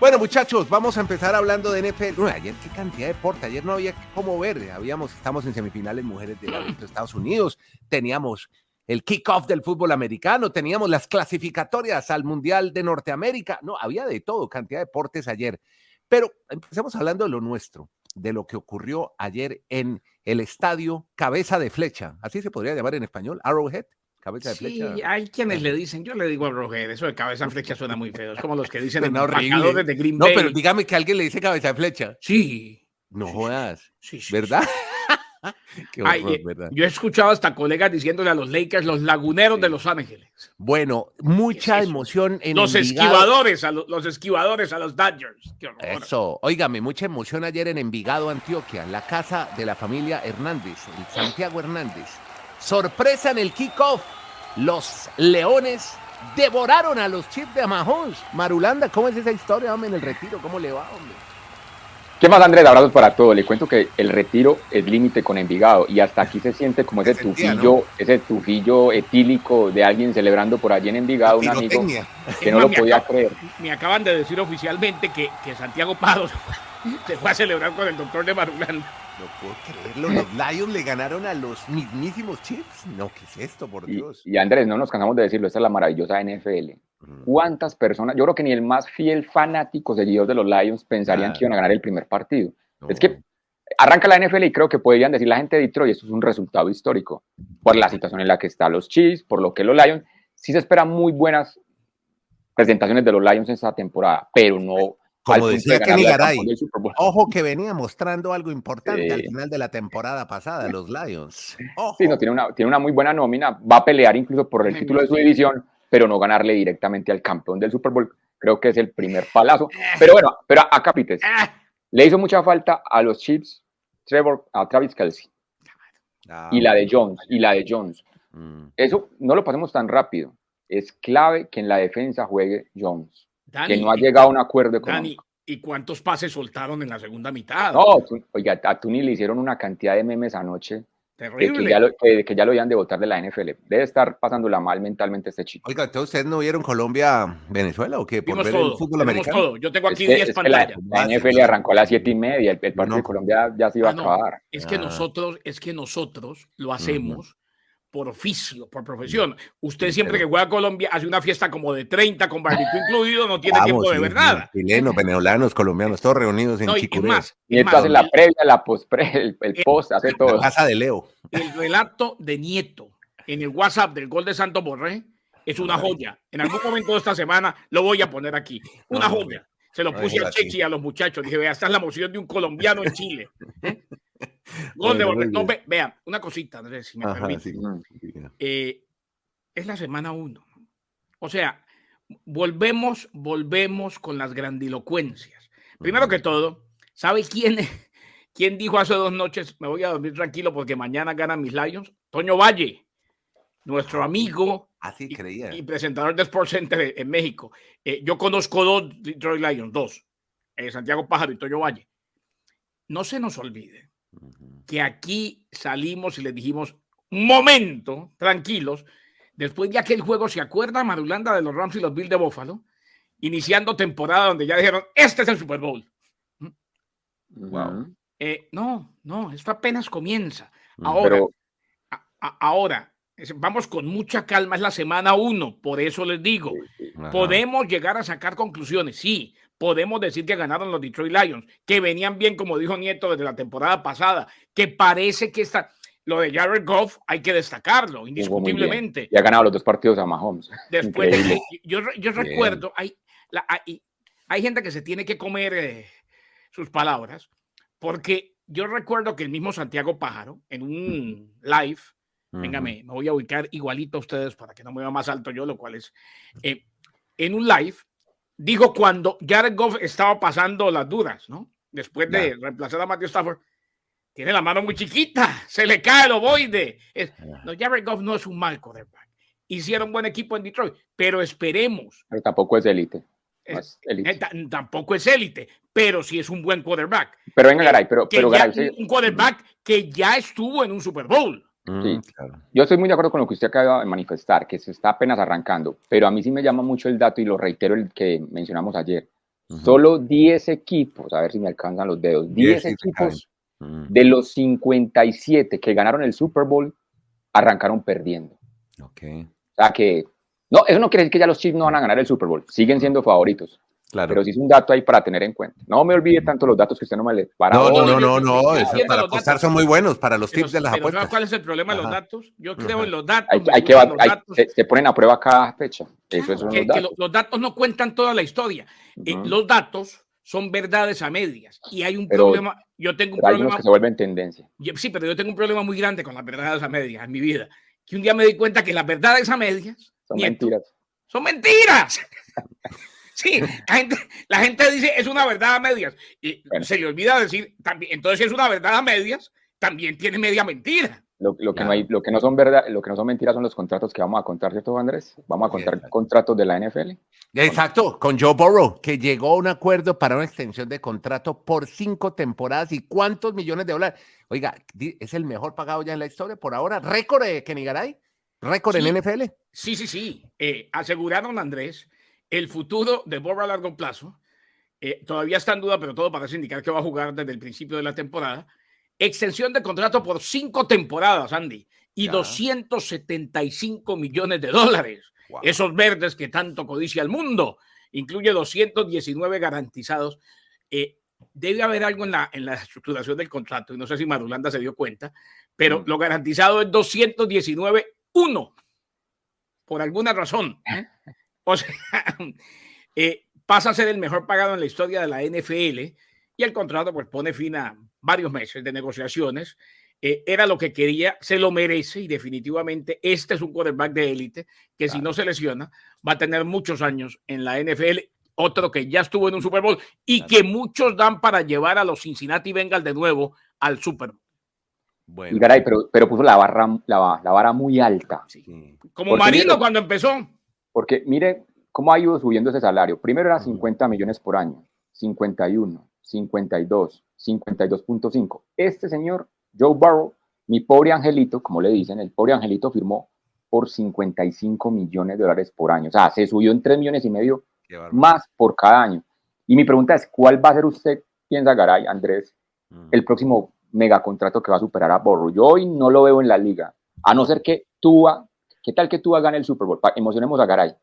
Bueno, muchachos, vamos a empezar hablando de NFL. ayer qué cantidad de deporte, ayer no había cómo ver. Habíamos, estamos en semifinales mujeres de, de Estados Unidos, teníamos el kickoff del fútbol americano, teníamos las clasificatorias al Mundial de Norteamérica. No, había de todo, cantidad de deportes ayer. Pero empecemos hablando de lo nuestro, de lo que ocurrió ayer en el estadio Cabeza de Flecha, así se podría llamar en español, Arrowhead cabeza de flecha. Sí, hay quienes le dicen, yo le digo a Roger, eso de cabeza de flecha suena muy feo. Es como los que dicen en horrible. de Green Bay. No, pero dígame que alguien le dice cabeza de flecha. Sí. No jodas. Sí, sí, ¿Verdad? Qué horror, eh, ¿verdad? Yo he escuchado hasta colegas diciéndole a los Lakers los laguneros de Los Ángeles. Bueno, mucha emoción en los esquivadores, a los, esquivadores a los Dodgers. Eso, óigame, mucha emoción ayer en Envigado, Antioquia, la casa de la familia Hernández, el Santiago Hernández. Sorpresa en el kickoff. Los Leones devoraron a los Chiefs de Mahomes. Marulanda, ¿cómo es esa historia, hombre, en el retiro? ¿Cómo le va, hombre? ¿Qué más, Andrés? Abrazos para todo. Le cuento que el retiro es límite con Envigado y hasta aquí se siente como ese tufillo, ese tufillo etílico de alguien celebrando por allí en Envigado, un amigo que no lo podía creer. Me acaban de decir oficialmente que, que Santiago Se fue a celebrar con el doctor de Marulanda. No puedo creerlo. Los Lions le ganaron a los mismísimos Chiefs. No, ¿qué es esto, por Dios? Y, Andrés, no nos cansamos de decirlo, esta es la maravillosa NFL. ¿Cuántas personas? Yo creo que ni el más fiel fanático seguidor de los Lions pensarían que iban a ganar el primer partido. Es que arranca la NFL y creo que podrían decir la gente de Detroit, esto es un resultado histórico por la situación en la que están los Chiefs, por lo que los Lions. Sí se esperan muy buenas presentaciones de los Lions en esta temporada, pero no como decía Kenny Garay, ojo que venía mostrando algo importante al final de la temporada pasada, los Lions. Sí, no, tiene una, tiene una muy buena nómina, va a pelear incluso por el título de su división, pero no ganarle directamente al campeón del Super Bowl. Creo que es el primer palazo. Pero bueno, pero acá Pites, le hizo mucha falta a los Chiefs, Trevor, a Travis Kelsey. Ah, y la de Jones, y la de Jones. Mm. Eso no lo pasemos tan rápido. Es clave que en la defensa juegue Jones que no ha llegado a un acuerdo económico. ¿y cuántos pases soltaron en la segunda mitad? No, oiga, a Tuni le hicieron una cantidad de memes anoche. Terrible. Que ya, lo, que, ya lo iban de votar de la NFL. Debe estar pasándola mal mentalmente este chico. Oiga, ¿ustedes no vieron Colombia-Venezuela o qué? Por ver el fútbol americano. Yo tengo aquí 10 pantallas. La, NFL arrancó a las 7 y media. El, partido de Colombia ya se iba a ah, acabar. Es que ah. nosotros, es que nosotros lo hacemos por oficio, por profesión. Usted siempre que juega a Colombia hace una fiesta como de 30 con barbecue incluido, no tiene tiempo de ver nada. Chilenos, venezolanos, colombianos, todos reunidos en no, y, más, y esto hace la previa, la post el, el, post, hace todo. La casa de Leo. El relato de Nieto en el WhatsApp del gol de Santo Borré es una joya. En algún momento de esta semana lo voy a poner aquí. Una joya. Se lo puse a Chechi y a los muchachos. Dije, vea, esta es la emoción de un colombiano en Chile. ¿eh? No, vean, una cosita, Andrés, si me permite. Eh, es la semana uno. O sea, volvemos, volvemos con las grandilocuencias. Primero que todo, ¿sabe quién, quién dijo hace dos noches, me voy a dormir tranquilo porque mañana ganan mis Lions? Toño Valle, nuestro amigo Así creía. Y, presentador de Sports Center en México. Eh, yo conozco dos Detroit Lions, dos, eh, Santiago Pájaro y Toño Valle. No se nos olvide que aquí salimos y les dijimos, momento, tranquilos, después de aquel juego, ¿se acuerda Madulanda de los Rams y los Bills de Buffalo? Iniciando temporada donde ya dijeron, este es el Super Bowl. Wow. Eh, no, no, esto apenas comienza. Ahora, ahora, vamos con mucha calma, es la semana uno, por eso les digo, podemos llegar a sacar conclusiones, sí, podemos decir que ganaron los Detroit Lions, que venían bien, como dijo Nieto, desde la temporada pasada, que parece que está... Lo de Jared Goff hay que destacarlo, indiscutiblemente. Y ha ganado los dos partidos a Mahomes. Después, yo, yo, recuerdo, hay, hay, hay, gente que se tiene que comer eh, sus palabras, porque yo recuerdo que el mismo Santiago Pájaro, en un live, venga, me, voy a ubicar igualito a ustedes para que no me vea más alto yo, lo cual es, eh, en un live, dijo cuando Jared Goff estaba pasando las dudas, ¿no? Después de reemplazar a Matthew Stafford, tiene la mano muy chiquita, se le cae el ovoide. no, Jared Goff no es un mal quarterback. Hicieron buen equipo en Detroit, pero esperemos. Pero tampoco es élite. Eh, tampoco es élite, pero sí es un buen quarterback. Pero venga, Garay, pero, pero un quarterback que ya estuvo en un Super Bowl. Sí, Yo estoy muy de acuerdo con lo que usted acaba de manifestar, que se está apenas arrancando, pero a mí sí me llama mucho el dato y lo reitero el que mencionamos ayer. Solo 10 equipos, a ver si me alcanzan los dedos, 10 equipos de los 57 que ganaron el Super Bowl arrancaron perdiendo. Ok. O sea que, no, eso no quiere decir que ya los Chiefs no van a ganar el Super Bowl, siguen siendo favoritos. Claro. Pero sí es un dato ahí para tener en cuenta. No me olvide tanto los datos que usted no me le para. No, no, no, no, no. para apostar son muy buenos para los tips de las apuestas. ¿Cuál es el problema de los datos? Yo creo en los datos. Hay, que, se, ponen a prueba cada fecha. Eso es los, datos. los, datos. no cuentan toda la historia. Eh, los datos son verdades a medias. Y hay un problema. Yo tengo un problema. que se vuelven tendencia. sí, pero yo tengo un problema muy grande con las verdades a medias en mi vida. Que un día me di cuenta que las verdades a medias son mentiras. Son mentiras. Sí, la gente, dice es una verdad a medias y se le olvida decir también, entonces si es una verdad a medias, también tiene media mentira. Lo, que no hay, lo que no son verdad, lo que no son mentiras son los contratos que vamos a contar, ¿cierto, Andrés? Vamos a contar contratos de la NFL. Exacto, con Joe Burrow, que llegó a un acuerdo para una extensión de contrato por cinco temporadas y cuántos millones de dólares. Oiga, es el mejor pagado ya en la historia por ahora. Récord de Kenny Garay, récord en NFL. Sí, sí, sí. Eh, aseguraron Andrés el futuro de Bob a largo plazo, eh, todavía está en duda, pero todo parece indicar que va a jugar desde el principio de la temporada. Extensión de contrato por cinco temporadas, Andy, y 275 millones de dólares. Esos verdes que tanto codicia el mundo. Incluye 219 garantizados. Eh, debe haber algo en la, en la estructuración del contrato, y no sé si Marulanda se dio cuenta, pero mm. lo garantizado es 219-1, por alguna razón. ¿eh? O sea, eh, pasa a ser el mejor pagado en la historia de la NFL y el contrato pues pone fin a varios meses de negociaciones. Eh, era lo que quería, se lo merece y definitivamente este es un quarterback de élite que si no se lesiona va a tener muchos años en la NFL otro que ya estuvo en un Super Bowl y que muchos dan para llevar a los Cincinnati Bengals de nuevo al Super Bowl. Bueno. Garay, pero, pero puso la, barra, la, la vara muy alta. Como Marino cuando empezó. Porque mire cómo ha ido subiendo ese salario. Primero era 50 millones por año, 51, 52, 52.5. Este señor, Joe Burrow, mi pobre angelito, como le dicen, el pobre angelito firmó por 55 millones de dólares por año. O sea, se subió en 3 millones y medio más por cada año. Y mi pregunta es, ¿cuál va a ser usted, piensa Garay, Andrés, mm. el próximo megacontrato que va a superar a Borro? Yo hoy no lo veo en la liga, a no ser que Tua, ¿qué tal que Tua gane el Super Bowl? emocionemos a Garay.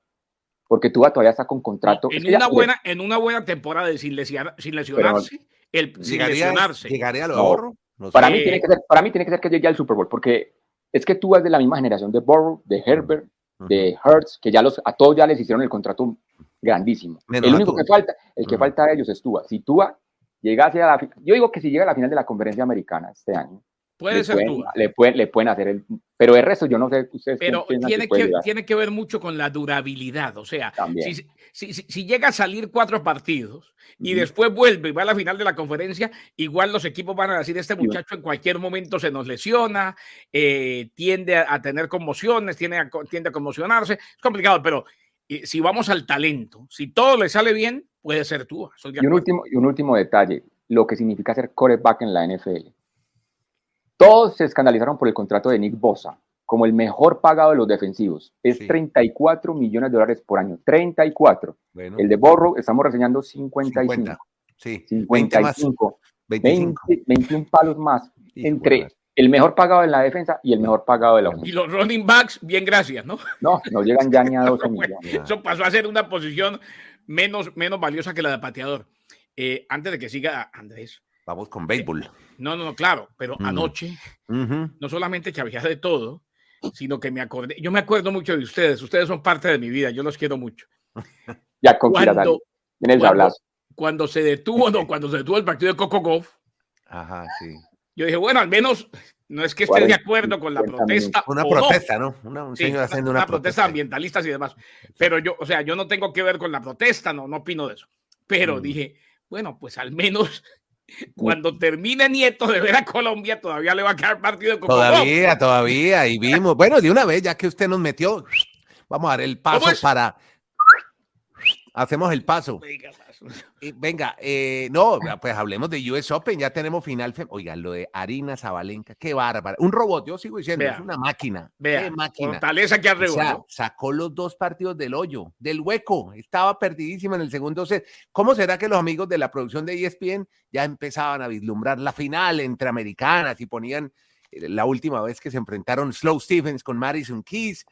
Porque Tua todavía está con contrato. En, una, buena, en una buena temporada sin, sin lesionarse, el, sin lesionarse. ¿Llegaría a lo para, mí tiene que ser, para mí tiene que ser que llegue al Super Bowl, porque es que Tua es de la misma generación de Borro, de Herbert, de Hertz, que ya los, a todos ya les hicieron el contrato grandísimo. el único que falta, el que falta de ellos es Tua. Si Tua llega hacia la, yo digo que si llega a la final de la conferencia americana este año, Puede ser pueden, Le pueden, le pueden hacer el. Pero el resto, yo no sé. Ustedes pero tiene que, tiene que ver mucho con la durabilidad. O sea, si, si, si, llega a salir cuatro partidos y después vuelve y va a la final de la conferencia, igual los equipos van a decir: Este muchacho en cualquier momento se nos lesiona, eh, tiende a, tener conmociones, tiende a, tiende a conmocionarse. Es complicado, pero eh, si vamos al talento, si todo le sale bien, puede ser tú. Y un, último, y un último detalle: lo que significa ser coreback en la NFL todos se escandalizaron por el contrato de Nick Bosa como el mejor pagado de los defensivos. Es 34 millones de dólares por año. 34. El de Borro, estamos reseñando 55. 50. Sí. 55. 20, 21 palos más entre el mejor pagado en la defensa y el mejor pagado de la Y los running backs, bien gracias, ¿no? No, no llegan ya ni a 12 millones. Eso pasó a ser una posición menos, menos valiosa que la de pateador. Eh, antes de que siga Andrés, Vamos con béisbol. No, no, no, claro, pero mm. anoche no solamente chavía de todo, sino que me acordé, yo me acuerdo mucho de ustedes, ustedes son parte de mi vida, yo los quiero mucho. ya con cuando, cuando, cuando, se detuvo, no, cuando se detuvo el partido de Coco Golf, Ajá, sí. Yo dije, bueno, al menos no es que esté de acuerdo con la protesta. Una protesta, ¿no? Una, un señor haciendo una, protesta, ambientalista y demás. Pero yo, o sea, yo no tengo que ver con la protesta, no, no opino de eso. Pero mm. dije, bueno, pues al menos cuando termine Nieto de ver a Colombia, todavía le va a quedar partido con Todavía, todavía, y vimos. Bueno, de una vez, ya que usted nos metió, vamos a dar el paso para. Hacemos el paso venga, eh, no, pues hablemos de US Open, ya tenemos final. Oigan, lo de Arina Zabalenka, qué bárbaro. Un robot, yo sigo diciendo, es una máquina. Vea, máquina. Fortaleza que arriba. sacó los dos partidos del hoyo, del hueco, estaba perdidísima en el segundo set. ¿Cómo será que los amigos de la producción de ESPN ya empezaban a vislumbrar la final entre americanas y ponían eh, la última vez que se enfrentaron Slow Stevens con Madison Keys?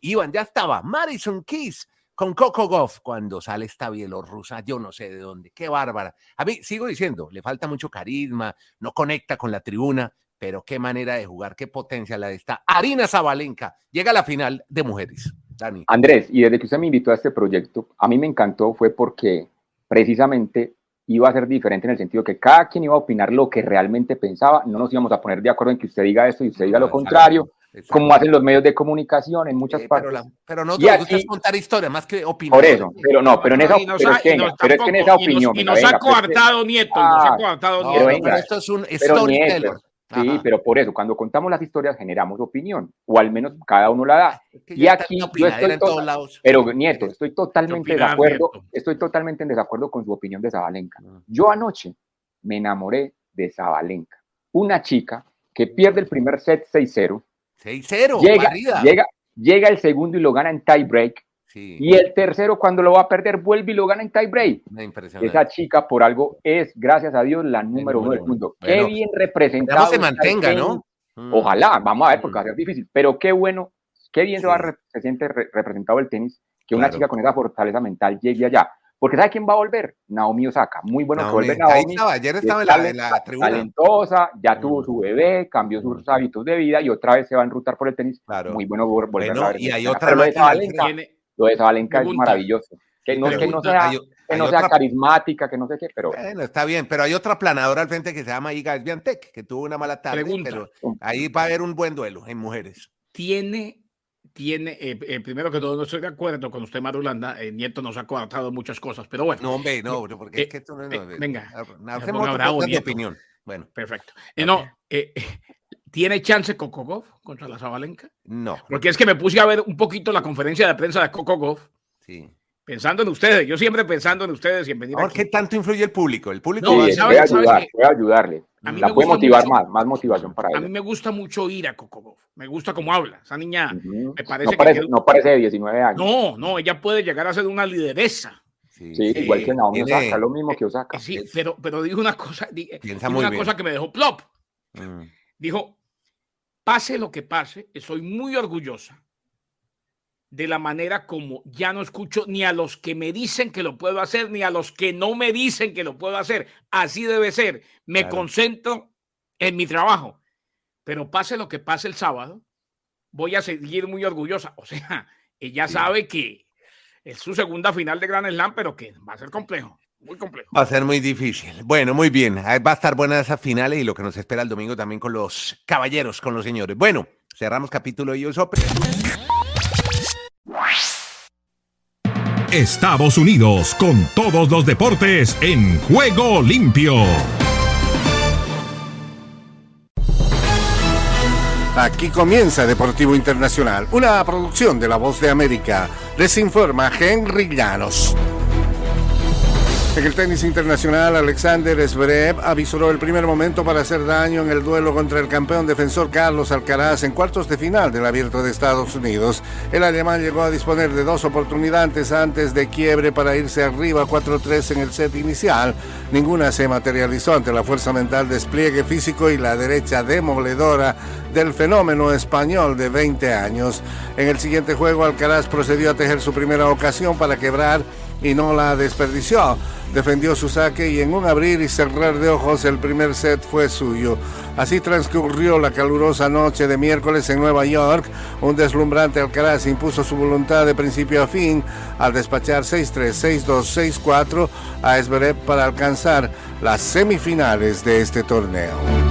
Iban, ya estaba Madison Keys con Coco Goff cuando sale esta bielorrusa, yo no sé de dónde, qué bárbara. A mí sigo diciendo, le falta mucho carisma, no conecta con la tribuna, pero qué manera de jugar, qué potencia la de esta. Arina Zabalenka llega a la final de mujeres. Dani. Andrés, y desde que usted me invitó a este proyecto, a mí me encantó fue porque precisamente iba a ser diferente en el sentido que cada quien iba a opinar lo que realmente pensaba, no nos íbamos a poner de acuerdo en que usted diga esto y usted diga lo contrario, como hacen los medios de comunicación en muchas partes. Pero, no te gusta contar historias más que opinar. Por eso, pero no, pero en esa, pero, es que, pero es que en esa opinión. Y nos, ha coartado Nieto, nos ha coartado Nieto. Pero, esto es un storyteller. Sí, pero por eso, cuando contamos las historias generamos opinión, o al menos cada uno la da. y aquí yo estoy pero Nieto, estoy totalmente de acuerdo, estoy totalmente en desacuerdo con su opinión de Zabalenka. Ah. Yo anoche me enamoré de Zabalenka, una chica que pierde el primer set 6-0, 6-0. Llega, llega, llega, el segundo y lo gana en tie break. Y el tercero, cuando lo va a perder, vuelve y lo gana en tiebreak. Esa chica, por algo, es, gracias a Dios, la número, uno del mundo. qué bien representado. se mantenga, ¿no? Mm. Ojalá, vamos a ver, porque va a ser difícil. Pero qué bueno, qué bien se, siente representado el tenis, que una chica con esa fortaleza mental llegue allá. Porque ¿sabe quién va a volver? Naomi Osaka. Muy bueno que vuelve Naomi. ayer estaba en la, tribuna. Talentosa, ya tuvo mm. su bebé, cambió sus hábitos de vida y otra vez se va a enrutar por el tenis. Muy bueno volver a ver. Y hay otra lo de Sabalenka, lo de Sabalenka es maravilloso. Que no, que no sea, que no sea carismática, que no sé qué, pero... Bueno, está bien, pero hay otra planadora al frente que se llama Iga Sviantec, que tuvo una mala tarde, pero ahí va a haber un buen duelo en mujeres. Tiene tiene, eh, eh, primero que todo, no estoy de acuerdo con usted, Marulanda. Eh, Nieto nos ha coartado muchas cosas, pero bueno. No, hombre, no, porque es que esto no es. venga, hacemos otra opinión. Bueno, perfecto. no, ¿tiene chance Kokogov contra la Zabalenka? No. Porque es que me puse a ver un poquito la conferencia de prensa de Kokogov. Sí. Pensando en ustedes, yo siempre pensando en ustedes y en venir ¿Por qué tanto influye el público? El público sí, puede, ayudar, puede ayudarle. La puede motivar más, más motivación para ella. A mí me gusta mucho ir a Kokogov. Me gusta cómo habla. Esa niña me parece no parece, no parece de 19 años. No, no, ella puede llegar a ser una lideresa. Sí, igual que Naomi Osaka, lo mismo que Osaka. Sí, pero, pero dijo una cosa, dijo una cosa que me dejó plop. Mm. Dijo, pase lo que pase, estoy muy orgullosa de la manera como ya no escucho ni a los que me dicen que lo puedo hacer, ni a los que no me dicen que lo puedo hacer. Así debe ser. Me concentro en mi trabajo. Pero pase lo que pase el sábado, voy a seguir muy orgullosa. O sea, ella sabe que es su segunda final de Gran Slam, pero que va a ser complejo. Muy complejo. Va a ser muy difícil. Bueno, muy bien. Va a estar buena esa final y lo que nos espera el domingo también con los caballeros, con los señores. Bueno, cerramos capítulo de US Estados Unidos con todos los deportes en juego limpio. Aquí comienza Deportivo Internacional, una producción de La Voz de América. Les informa Henry Llanos. En el tenis internacional, Alexander Zverev avisoró el primer momento para hacer daño en el duelo contra el campeón defensor Carlos Alcaraz en cuartos de final del Abierto de Estados Unidos. El alemán llegó a disponer de dos oportunidades antes de quiebre para irse arriba 4-3 en el set inicial. Ninguna se materializó ante la fuerza mental, despliegue físico y la derecha demoledora del fenómeno español de 20 años. En el siguiente juego, Alcaraz procedió a tejer su primera ocasión para quebrar y no la desperdició. Defendió su saque y en un abrir y cerrar de ojos el primer set fue suyo. Así transcurrió la calurosa noche de miércoles en Nueva York. Un deslumbrante Alcaraz impuso su voluntad de principio a fin al despachar 6-3, 6-2, 6-4 a Esberet para alcanzar las semifinales de este torneo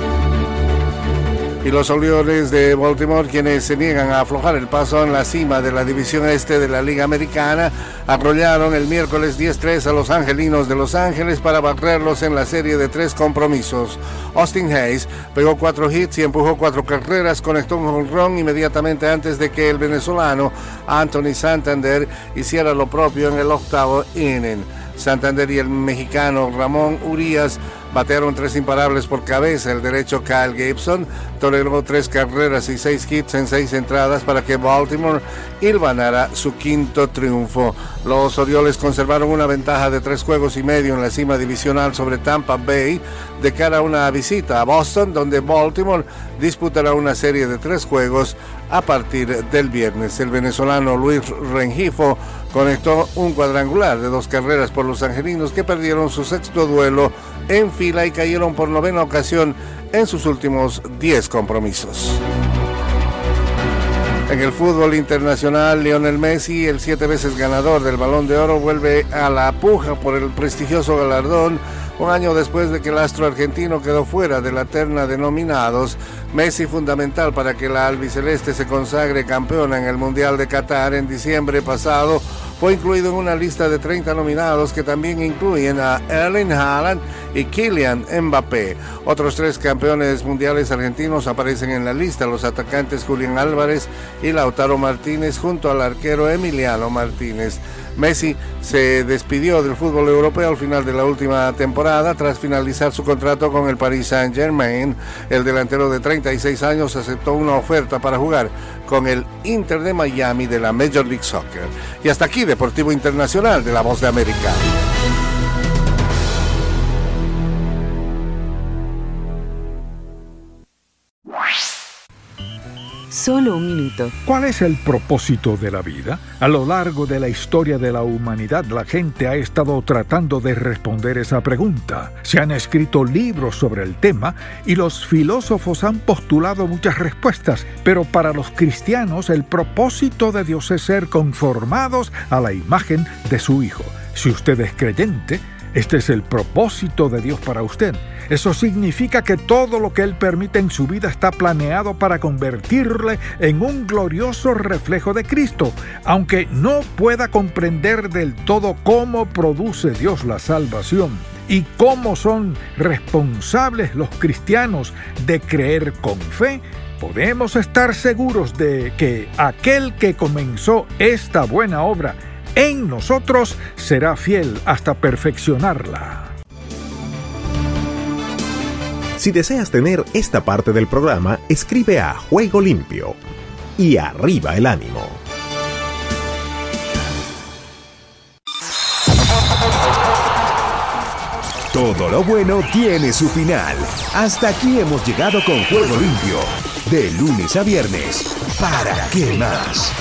y los Orioles de Baltimore, quienes se niegan a aflojar el paso en la cima de la división este de la Liga Americana, arrollaron el miércoles 10-3 a los Angelinos de Los Ángeles para barrerlos en la serie de tres compromisos. Austin Hayes pegó cuatro hits y empujó cuatro carreras, conectó un run inmediatamente antes de que el venezolano Anthony Santander hiciera lo propio en el octavo inning. Santander y el mexicano Ramón Urias batearon tres imparables por cabeza. El derecho Kyle Gibson toleró tres carreras y seis hits en seis entradas para que Baltimore ilvanara su quinto triunfo. Los Orioles conservaron una ventaja de tres juegos y medio en la cima divisional sobre Tampa Bay de cara a una visita a Boston, donde Baltimore disputará una serie de tres juegos a partir del viernes. El venezolano Luis Rengifo conectó un cuadrangular de dos carreras por los angelinos que perdieron su sexto duelo en fila y cayeron por novena ocasión en sus últimos 10 compromisos. En el fútbol internacional, Lionel Messi, el siete veces ganador del Balón de Oro, vuelve a la puja por el prestigioso galardón un año después de que el astro argentino quedó fuera de la terna de nominados. Messi fundamental para que la albiceleste se consagre campeona en el Mundial de Qatar en diciembre pasado fue incluido en una lista de 30 nominados que también incluyen a Erling Haaland y Kylian Mbappé. Otros tres campeones mundiales argentinos aparecen en la lista, los atacantes Julián Álvarez y Lautaro Martínez junto al arquero Emiliano Martínez. Messi se despidió del fútbol europeo al final de la última temporada tras finalizar su contrato con el Paris Saint-Germain. El delantero de 36 años aceptó una oferta para jugar con el Inter de Miami de la Major League Soccer. Y hasta aquí Deportivo Internacional de la Voz de América. Solo un minuto. ¿Cuál es el propósito de la vida? A lo largo de la historia de la humanidad, la gente ha estado tratando de responder esa pregunta. Se han escrito libros sobre el tema y los filósofos han postulado muchas respuestas, pero para los cristianos el propósito de Dios es ser conformados a la imagen de su Hijo. Si usted es creyente, este es el propósito de Dios para usted. Eso significa que todo lo que Él permite en su vida está planeado para convertirle en un glorioso reflejo de Cristo. Aunque no pueda comprender del todo cómo produce Dios la salvación y cómo son responsables los cristianos de creer con fe, podemos estar seguros de que aquel que comenzó esta buena obra en nosotros será fiel hasta perfeccionarla. Si deseas tener esta parte del programa, escribe a Juego Limpio y arriba el ánimo. Todo lo bueno tiene su final. Hasta aquí hemos llegado con Juego Limpio. De lunes a viernes. ¿Para qué más?